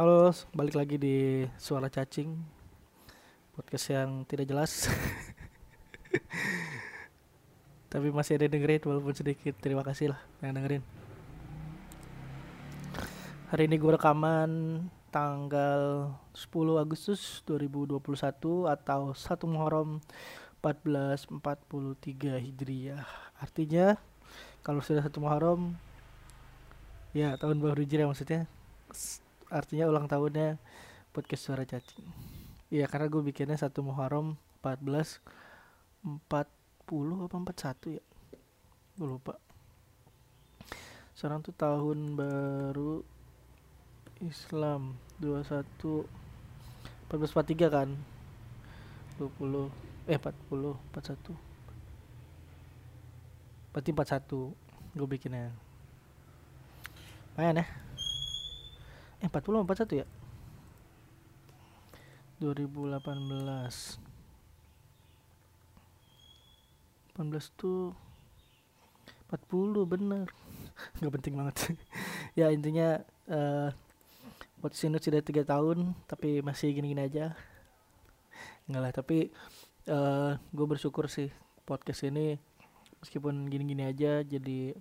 Halo, balik lagi di Suara Cacing Podcast yang tidak jelas. Tapi masih ada yang dengerin walaupun sedikit. Terima kasih lah yang dengerin. Hari ini gue rekaman tanggal 10 Agustus 2021 atau 1 Muharram 1443 Hijriah. Artinya kalau sudah 1 Muharram ya tahun baru Hijriah maksudnya artinya ulang tahunnya podcast suara cacing. Iya karena gue bikinnya satu Muharram 14 40 apa 41 ya? Gue lupa. Sekarang tuh tahun baru Islam 21 1443 kan? 20 eh 40 41 berarti 41 gue bikinnya. Lumayan ya eh 40 41 ya? 2018 18 tuh 40 bener. Nggak penting banget. Ya intinya uh, podcast ini sudah tiga tahun tapi masih gini-gini aja. Enggak lah tapi uh, eh, gue bersyukur sih podcast ini meskipun gini-gini aja jadi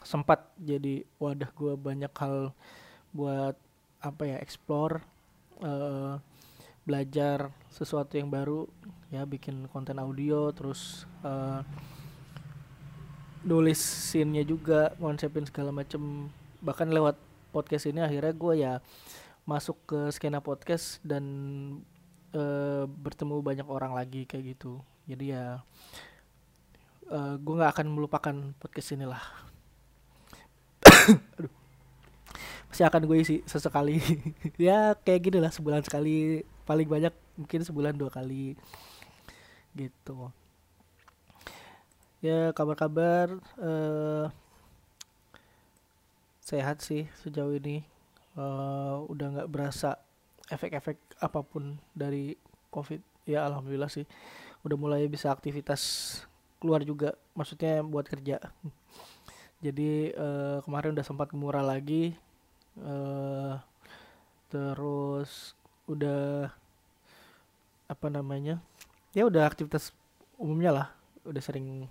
sempat jadi wadah gue banyak hal buat apa ya explore uh, belajar sesuatu yang baru ya bikin konten audio terus uh, nulis scene-nya juga konsepin segala macem. Bahkan lewat podcast ini akhirnya gue ya masuk ke skena podcast dan uh, bertemu banyak orang lagi kayak gitu. Jadi ya uh, gue nggak akan melupakan podcast inilah. Aduh masih akan gue isi sesekali. Ya kayak gini lah sebulan sekali. Paling banyak mungkin sebulan dua kali. Gitu. Ya kabar-kabar uh, sehat sih sejauh ini. Uh, udah nggak berasa efek-efek apa pun dari covid. Ya alhamdulillah sih. Udah mulai bisa aktivitas keluar juga maksudnya buat kerja. Jadi uh, kemarin udah sempat murah lagi uh, terus udah apa namanya ya udah aktivitas umumnya lah. Udah sering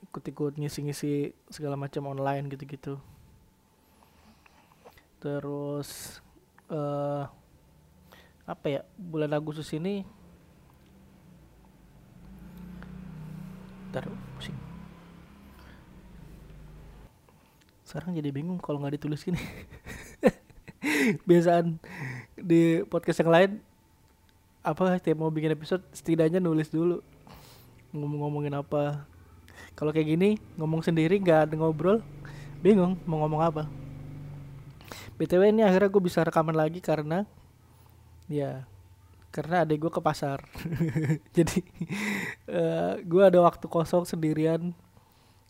ikut-ikut ngisi-ngisi segala macam online gitu-gitu. Terus uh, apa ya bulan Agustus ini taruh pusing sekarang jadi bingung kalau nggak ditulis gini. Biasaan di podcast yang lain apa setiap mau bikin episode setidaknya nulis dulu. Ngomong-ngomongin apa. Kalau kayak gini ngomong sendiri nggak ada ngobrol bingung mau ngomong apa. Btw ini akhirnya gue bisa rekaman lagi karena ya karena adek gue ke pasar. Jadi uh, eh, gue ada waktu kosong sendirian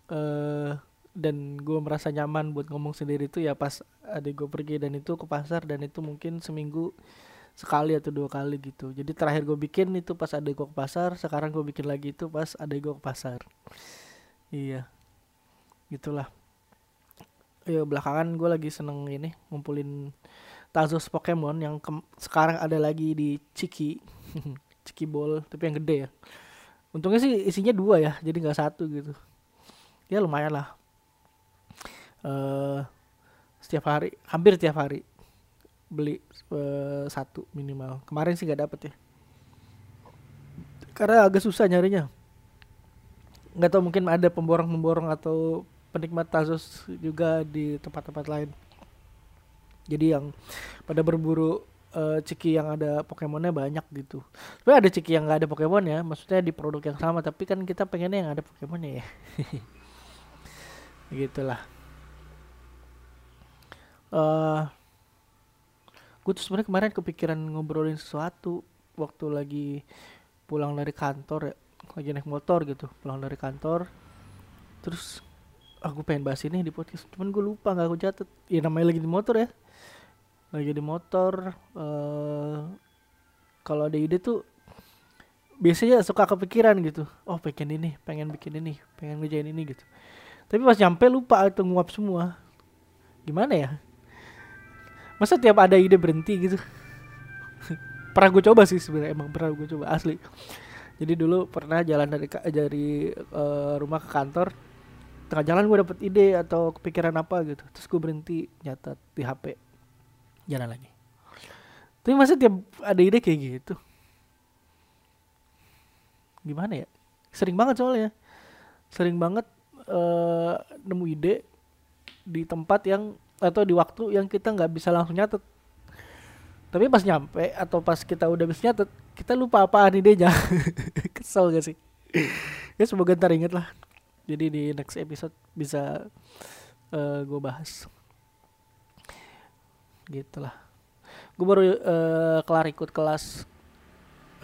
uh, dan gue merasa nyaman buat ngomong sendiri itu ya pas adik gue pergi dan itu ke pasar dan itu mungkin seminggu sekali atau dua kali gitu. Jadi terakhir gue bikin itu pas adik gue ke pasar sekarang gue bikin lagi itu pas adik gue ke pasar. Iya. Gitulah. Ya belakangan gue lagi seneng ini ngumpulin Tazos Pokemon yang sekarang ada lagi di Ciki Ciki Ball tapi yang gede ya. Untungnya sih isinya dua ya jadi nggak satu gitu. Ya lumayan lah uh, setiap hari hampir setiap hari beli uh, satu minimal. Kemarin sih nggak dapet ya. Karena agak susah nyarinya. Nggak tahu mungkin ada pemborong-pemborong atau penikmat Tazos juga di tempat-tempat lain. Jadi yang pada berburu uh, ciki yang ada Pokemonnya banyak gitu. Tapi ada ciki yang nggak ada Pokemon ya, maksudnya di produk yang sama, tapi kan kita pengennya yang ada Pokemonnya ya. Gitulah uh, eh, gue tuh sebenarnya kemarin kepikiran ngobrolin sesuatu waktu lagi pulang dari kantor ya. Lagi naik motor gitu pulang dari kantor. Terus aku ah, pengen bahas ini di podcast. Cuman gue lupa nggak aku catat. Ya namanya lagi di motor ya. Lagi di motor uh, kalau ada ide tuh biasanya suka kepikiran gitu. Oh pengen ini pengen bikin ini pengen ngejain ini gitu. Tapi pas nyampe lupa atau nguap semua. Gimana ya masa tiap ada ide berhenti gitu? Pernah gue coba sih sebenarnya emang pernah gue coba asli. Jadi dulu pernah jalan dari dari uh, rumah ke kantor tengah jalan gue dapet ide atau kepikiran apa gitu terus gue berhenti nyatat di HP jalan lagi. Tapi masa tiap ada ide kayak gitu? Gimana ya? Sering banget soalnya. Sering banget uh, nemu ide di tempat yang atau di waktu yang kita nggak bisa langsung nyatet. Tapi pas nyampe atau pas kita udah bisa nyatet kita lupa apaan idenya kesel gak sih? Ya semoga ntar inget lah. Jadi di next episode bisa uh, eh, gue bahas. Gitulah. Gue baru uh, kelar ikut kelas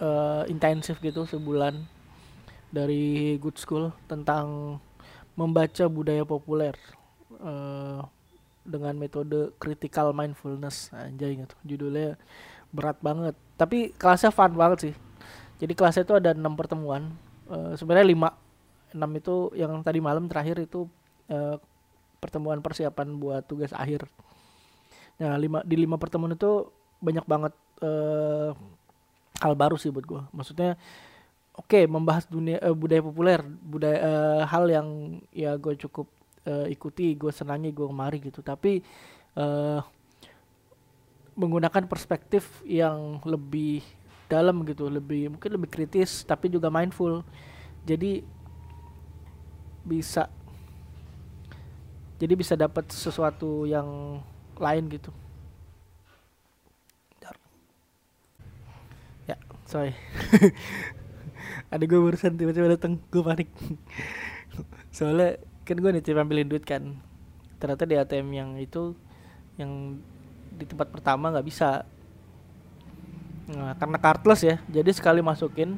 uh, intensif gitu sebulan dari Good School tentang membaca budaya populer. Uh, dengan metode critical mindfulness. Anjay gitu judulnya berat banget. Tapi kelasnya fun banget sih. Jadi kelasnya itu ada enam pertemuan. Uh, sebenarnya lima. Enam itu yang tadi malam terakhir itu uh, pertemuan persiapan buat tugas akhir. Nah lima di lima pertemuan itu banyak banget uh, hal baru sih buat gue maksudnya oke okay, membahas dunia uh, budaya populer budaya uh, hal yang ya gue cukup uh, ikuti gue senangi gue kemari gitu. Tapi uh, menggunakan perspektif yang lebih dalam gitu lebih mungkin lebih kritis tapi juga mindful. Jadi bisa jadi bisa dapat sesuatu yang lain gitu. Sorry. Ada gue barusan tiba-tiba datang gue panik. Soalnya kan gue nih ambilin duit kan. Ternyata di ATM yang itu yang di tempat pertama nggak bisa. Nah karena cardless ya jadi sekali masukin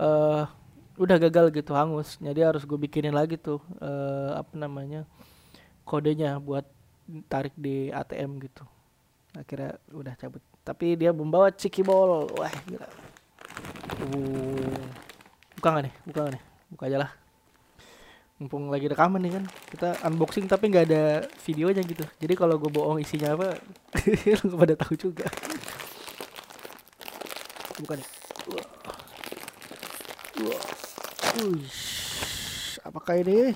uh, udah gagal gitu hangus. Jadi harus gue bikinin lagi tuh uh, apa namanya kodenya buat tarik di ATM gitu. Akhirnya udah cabut. Tapi dia membawa ciki ball wah gila. Uh, buka nggak nih? Buka gak nih? Buka aja lah mumpung lagi rekaman nih kan. Kita unboxing tapi nggak ada videonya gitu. Jadi kalau gue bohong isinya apa lu pada tahu juga. Bukan. Wah. Uish. apakah ini?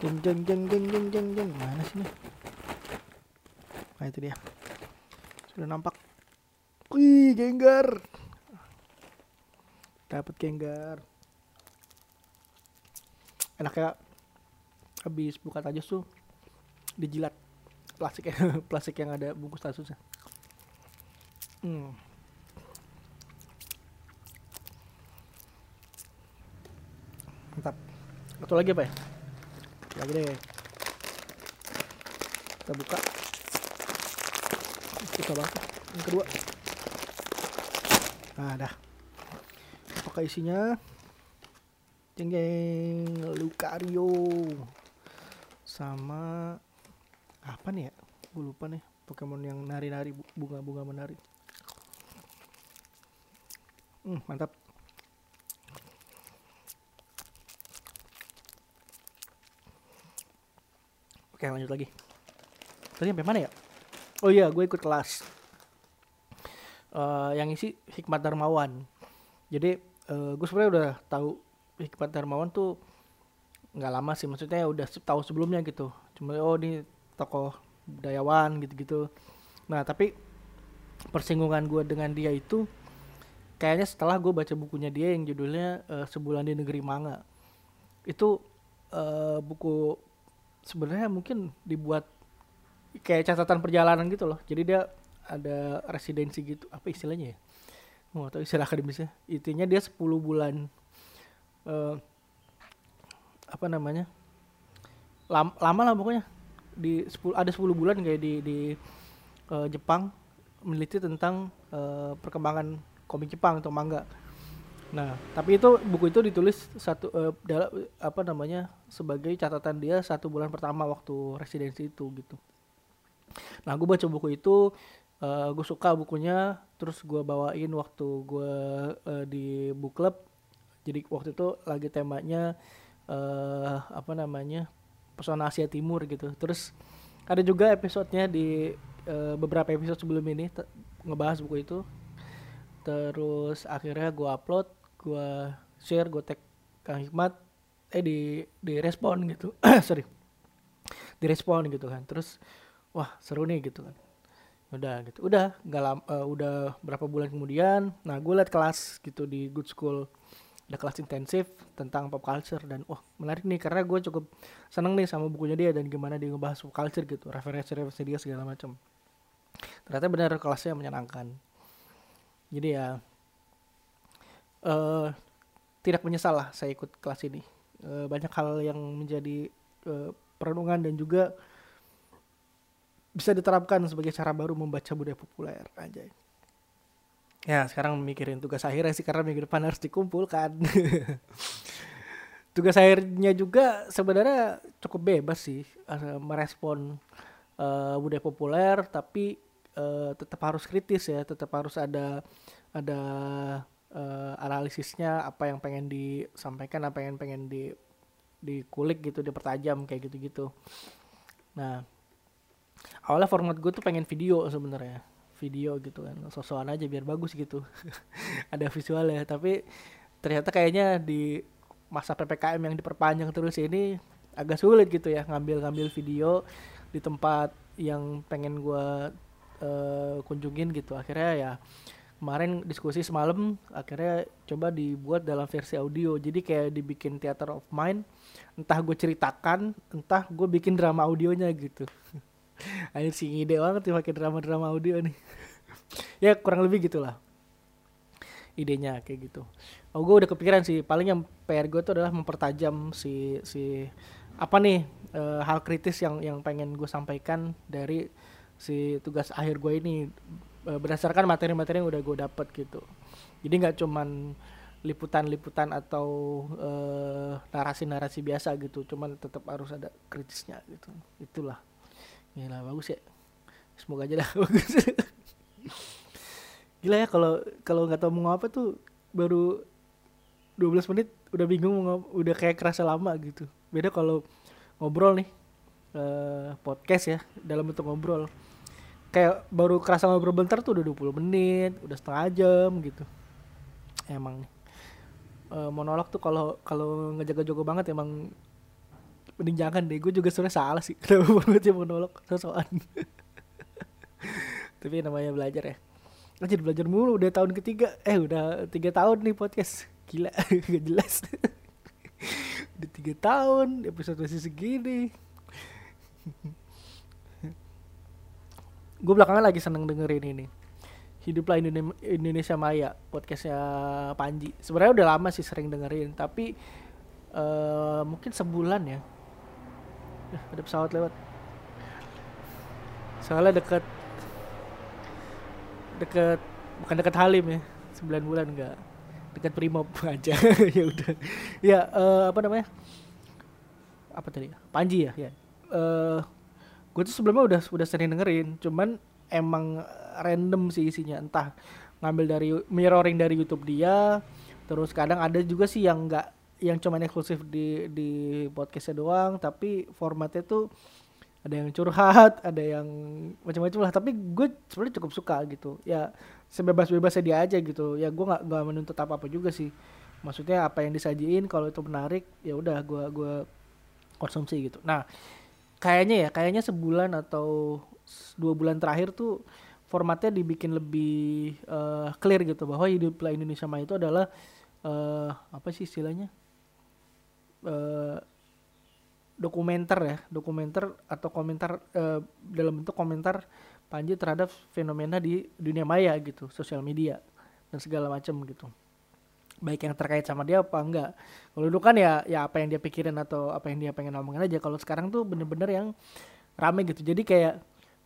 Jeng jeng jeng jeng jeng jeng jeng. Mana sih nih nah itu dia. Sudah nampak? Wih genggar dapat genggar enaknya habis buka tajus tuh dijilat plastik plastik yang ada bungkus tajusnya hmm. mantap. Atau lagi apa ya? Lagi deh. Kita buka. Susah banget yang kedua. Nah dah. Apakah isinya jeng jeng Lucario. Sama apa nih ya? Gue lupa nih Pokemon yang nari-nari bunga-bunga menari. Hmm, mantap. Oke lanjut lagi. Tadi sampai mana ya? Oh iya gue ikut kelas. Uh, yang isi hikmat darmawan. Jadi uh, gue sebenarnya udah tahu hikmat darmawan tuh nggak lama sih maksudnya udah tahu sebelumnya gitu. Cuma oh ini tokoh budayawan gitu-gitu. Nah tapi persinggungan gue dengan dia itu kayaknya setelah gue baca bukunya dia yang judulnya uh, sebulan di negeri manga. Itu uh, buku sebenarnya mungkin dibuat kayak catatan perjalanan gitu loh. Jadi dia ada residensi gitu apa istilahnya ya? Mau atau istilah akademisnya. Intinya dia 10 bulan uh, apa namanya lama, lama lah pokoknya di 10 ada 10 bulan kayak di di uh, Jepang meneliti tentang uh, perkembangan komik Jepang atau manga nah tapi itu buku itu ditulis satu uh, dalam apa namanya sebagai catatan dia satu bulan pertama waktu residensi itu gitu Nah, gue baca buku itu, uh, gue suka bukunya, terus gue bawain waktu gue uh, di book club. Jadi waktu itu lagi temanya uh, apa namanya pesona Asia Timur gitu. Terus ada juga episodenya di uh, beberapa episode sebelum ini ngebahas buku itu. Terus akhirnya gue upload gue share gue tag Kang Hikmat eh di di respon gitu. Sorry. Di respon gitu kan. Terus wah seru nih gitu kan. Udah gitu. Udah nggak lama uh, udah berapa bulan kemudian. Nah gue liat kelas gitu di good school ada kelas intensif tentang pop culture dan wah menarik nih karena gue cukup seneng nih sama bukunya dia dan gimana dia ngebahas pop culture gitu referensi-referensi dia segala macam ternyata benar kelasnya menyenangkan. Jadi ya uh, tidak menyesal lah saya ikut kelas ini. Uh, banyak hal yang menjadi uh, perenungan dan juga bisa diterapkan sebagai cara baru membaca budaya populer aja. Ya sekarang mikirin tugas akhirnya sih karena minggu depan harus dikumpulkan. tugas akhirnya juga sebenarnya cukup bebas sih uh, merespon uh, budaya populer tapi uh, tetap harus kritis ya tetap harus ada ada uh, analisisnya apa yang pengen disampaikan apa yang pengen di dikulik gitu dipertajam kayak gitu-gitu nah awalnya format gue tuh pengen video sebenarnya video gitu kan. Sosokan aja biar bagus gitu. Ada visualnya. Tapi ternyata kayaknya di masa ppkm yang diperpanjang terus ini agak sulit gitu ya ngambil-ngambil video di tempat yang pengen gue uh, kunjungin gitu. Akhirnya ya kemarin diskusi semalam akhirnya coba dibuat dalam versi audio. Jadi kayak dibikin theater of mind. Entah gue ceritakan entah gue bikin drama audionya gitu Akhir sih ide banget sih pakai drama-drama audio nih. ya kurang lebih gitulah. Idenya kayak gitu. Oh gue udah kepikiran sih. Paling yang PR gue tuh adalah mempertajam si si apa nih e, hal kritis yang yang pengen gue sampaikan dari si tugas akhir gue ini e, berdasarkan materi-materi yang udah gue dapet gitu. Jadi nggak cuman liputan-liputan atau narasi-narasi biasa gitu, cuman tetap harus ada kritisnya gitu. Itulah. Gila bagus ya. Semoga aja dah bagus. Gila ya kalau kalau nggak tahu mau ngapa tuh baru 12 menit udah bingung mau udah kayak kerasa lama gitu. Beda kalau ngobrol nih uh, podcast ya dalam bentuk ngobrol. Kayak baru kerasa ngobrol bentar tuh udah 20 menit, udah setengah jam gitu. Emang. Uh, monolog tuh kalau kalau ngejaga-jaga banget emang mending jangan deh. Gue juga sebenarnya salah sih. Kenapa banget sih monolog sosokan? Tapi namanya belajar ya. Jadi belajar mulu udah tahun ketiga. Eh udah tiga tahun nih podcast. Gila gak jelas. Udah tiga tahun episode masih segini. Gue belakangan lagi seneng dengerin ini. Hiduplah Indonesia Maya podcastnya Panji. Sebenarnya udah lama sih sering dengerin tapi uh, mungkin sebulan ya ada pesawat lewat. Soalnya deket deket bukan deket Halim ya sembilan bulan enggak. Dekat Primob aja ya udah. Ya uh, apa namanya? Apa tadi Panji ya ya. Uh, gue tuh sebelumnya udah udah sering dengerin cuman emang random sih isinya. Entah ngambil dari mirroring dari YouTube dia terus kadang ada juga sih yang enggak yang cuma eksklusif di di podcastnya doang tapi formatnya tuh ada yang curhat ada yang macam-macam lah. Tapi gue sebenarnya cukup suka gitu. Ya sebebas-bebasnya dia aja gitu. Ya gue nggak nggak menuntut apa apa juga sih. Maksudnya apa yang disajiin kalau itu menarik ya udah gue gue konsumsi gitu. Nah kayaknya ya kayaknya sebulan atau dua bulan terakhir tuh formatnya dibikin lebih uh, clear gitu bahwa hiduplah Indonesia Maya itu adalah uh, apa sih istilahnya uh, dokumenter ya dokumenter atau komentar uh, dalam bentuk komentar Panji terhadap fenomena di dunia maya gitu sosial media dan segala macam gitu. Baik yang terkait sama dia apa enggak. Kalau dulu kan ya ya apa yang dia pikirin atau apa yang dia pengen ngomongin aja. Kalau sekarang tuh bener-bener yang rame gitu. Jadi kayak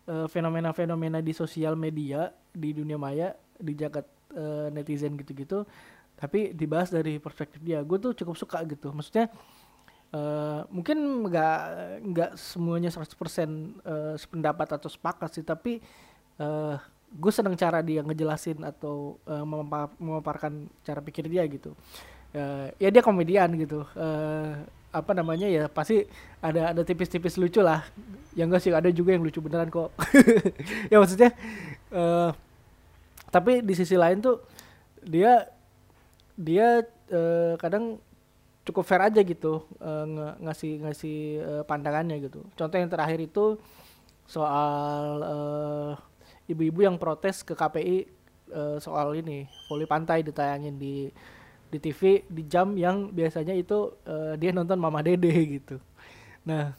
uh, fenomena-fenomena di sosial media di dunia maya di jagat uh, netizen gitu-gitu tapi dibahas dari perspektif dia. Gue tuh cukup suka gitu. Maksudnya Uh, mungkin nggak nggak semuanya 100% uh, sependapat atau sepakat sih. Tapi uh, gue seneng cara dia ngejelasin atau uh, memapar, memaparkan cara pikir dia gitu. Uh, ya dia komedian gitu. Uh, apa namanya ya pasti ada ada tipis-tipis lucu lah. Yang enggak sih ada juga yang lucu beneran kok. Ya maksudnya uh, tapi di sisi lain tuh dia dia uh, kadang cukup fair aja gitu uh, ng ngasih ngasih uh, pandangannya gitu. Contoh yang terakhir itu soal ibu-ibu uh, yang protes ke KPI uh, soal ini voli pantai ditayangin di di TV di jam yang biasanya itu uh, dia nonton Mama Dede gitu. Nah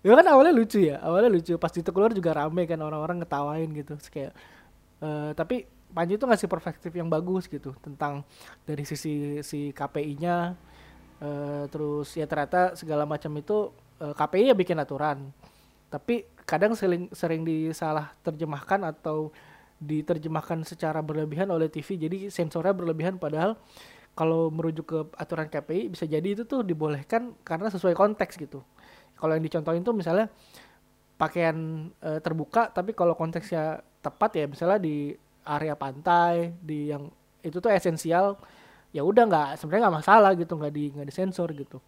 itu kan awalnya lucu ya awalnya lucu pas itu keluar juga rame kan orang-orang ngetawain gitu. Terus kayak uh, tapi Panji itu ngasih perspektif yang bagus gitu tentang dari sisi si KPI-nya uh, eh, terus ya ternyata segala macam itu uh, eh, KPI ya bikin aturan. Tapi kadang sering sering disalah terjemahkan atau diterjemahkan secara berlebihan oleh TV jadi sensornya berlebihan. Padahal kalau merujuk ke aturan KPI bisa jadi itu tuh dibolehkan karena sesuai konteks gitu. Kalau yang dicontohin tuh misalnya pakaian uh, terbuka tapi kalau konteksnya tepat ya misalnya di area pantai di yang itu tuh esensial ya udah nggak sebenarnya nggak masalah gitu nggak di nggak disensor gitu.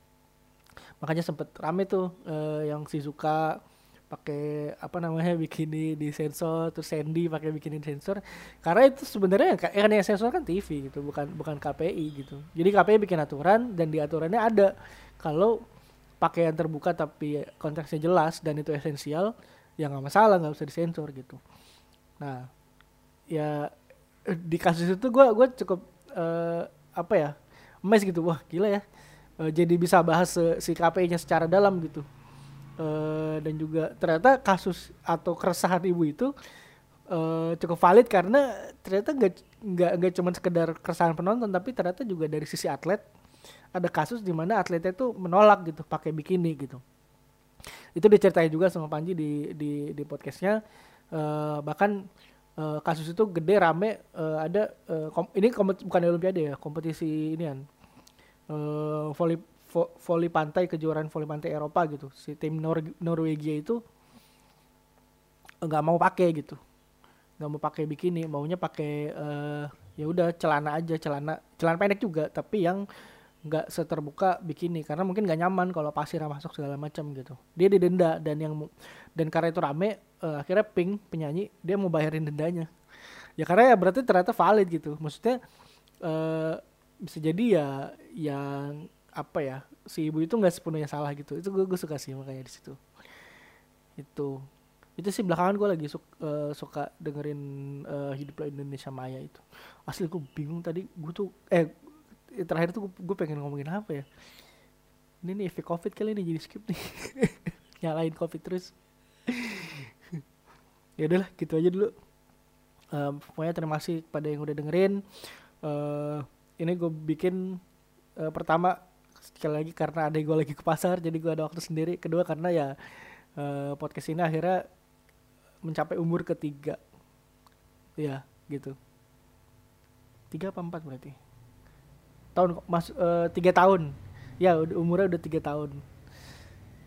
Makanya sempet rame tuh uh, yang si suka pakai apa namanya bikini di sensor terus Sandy pakai bikini di sensor karena itu sebenarnya yang, yang sensor kan TV gitu bukan bukan KPI gitu. Jadi KPI bikin aturan dan di aturannya ada. Kalau pakaian terbuka tapi konteksnya jelas dan itu esensial ya nggak masalah nggak usah disensor gitu. Nah ya di kasus itu gue gue cukup uh, apa ya emas gitu. Wah gila ya. Uh, jadi bisa bahas uh, si KPI-nya secara dalam gitu. Uh, dan juga ternyata kasus atau keresahan ibu itu uh, cukup valid karena ternyata nggak nggak nggak cuma sekedar keresahan penonton tapi ternyata juga dari sisi atlet ada kasus di mana atletnya itu menolak gitu pakai bikini gitu. Itu diceritain juga sama Panji di di di podcastnya. Uh, bahkan uh, kasus itu gede rame uh, ada uh, kom ini kom bukan olimpiade ya kompetisi ini kan uh, voli vo voli pantai kejuaraan voli pantai Eropa gitu. Si tim Nor Norwegia itu nggak mau pakai gitu. Nggak mau pakai bikini maunya pakai uh, ya udah celana aja celana celana pendek juga tapi yang nggak seterbuka bikini karena mungkin nggak nyaman kalau pasir masuk segala macam gitu. Dia didenda dan yang dan karena itu rame uh, akhirnya Pink penyanyi dia mau bayarin dendanya. Ya karena ya berarti ternyata valid gitu. Maksudnya uh, bisa jadi ya yang apa ya si ibu itu nggak sepenuhnya salah gitu. Itu gue, suka sih makanya di situ. Itu. Itu sih belakangan gue lagi suka, uh, eh, suka dengerin uh, hiduplah Indonesia Maya itu. Asli gue bingung tadi gue tuh eh terakhir tuh gue pengen ngomongin apa ya? Ini nih efek covid kali ini jadi skip nih. Nyalain covid terus ya udahlah gitu aja dulu. Uh, pokoknya terima kasih pada yang udah dengerin. Uh, ini gue bikin uh, pertama sekali lagi karena ada gue lagi ke pasar jadi gue ada waktu sendiri. Kedua karena ya uh, podcast ini akhirnya mencapai umur ketiga. Ya gitu. Tiga apa empat berarti? Tahun mas uh, tiga tahun. Ya umurnya udah tiga tahun.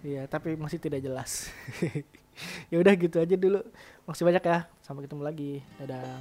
Iya, tapi masih tidak jelas. ya udah gitu aja dulu. Makasih banyak ya. Sampai ketemu lagi. Dadah.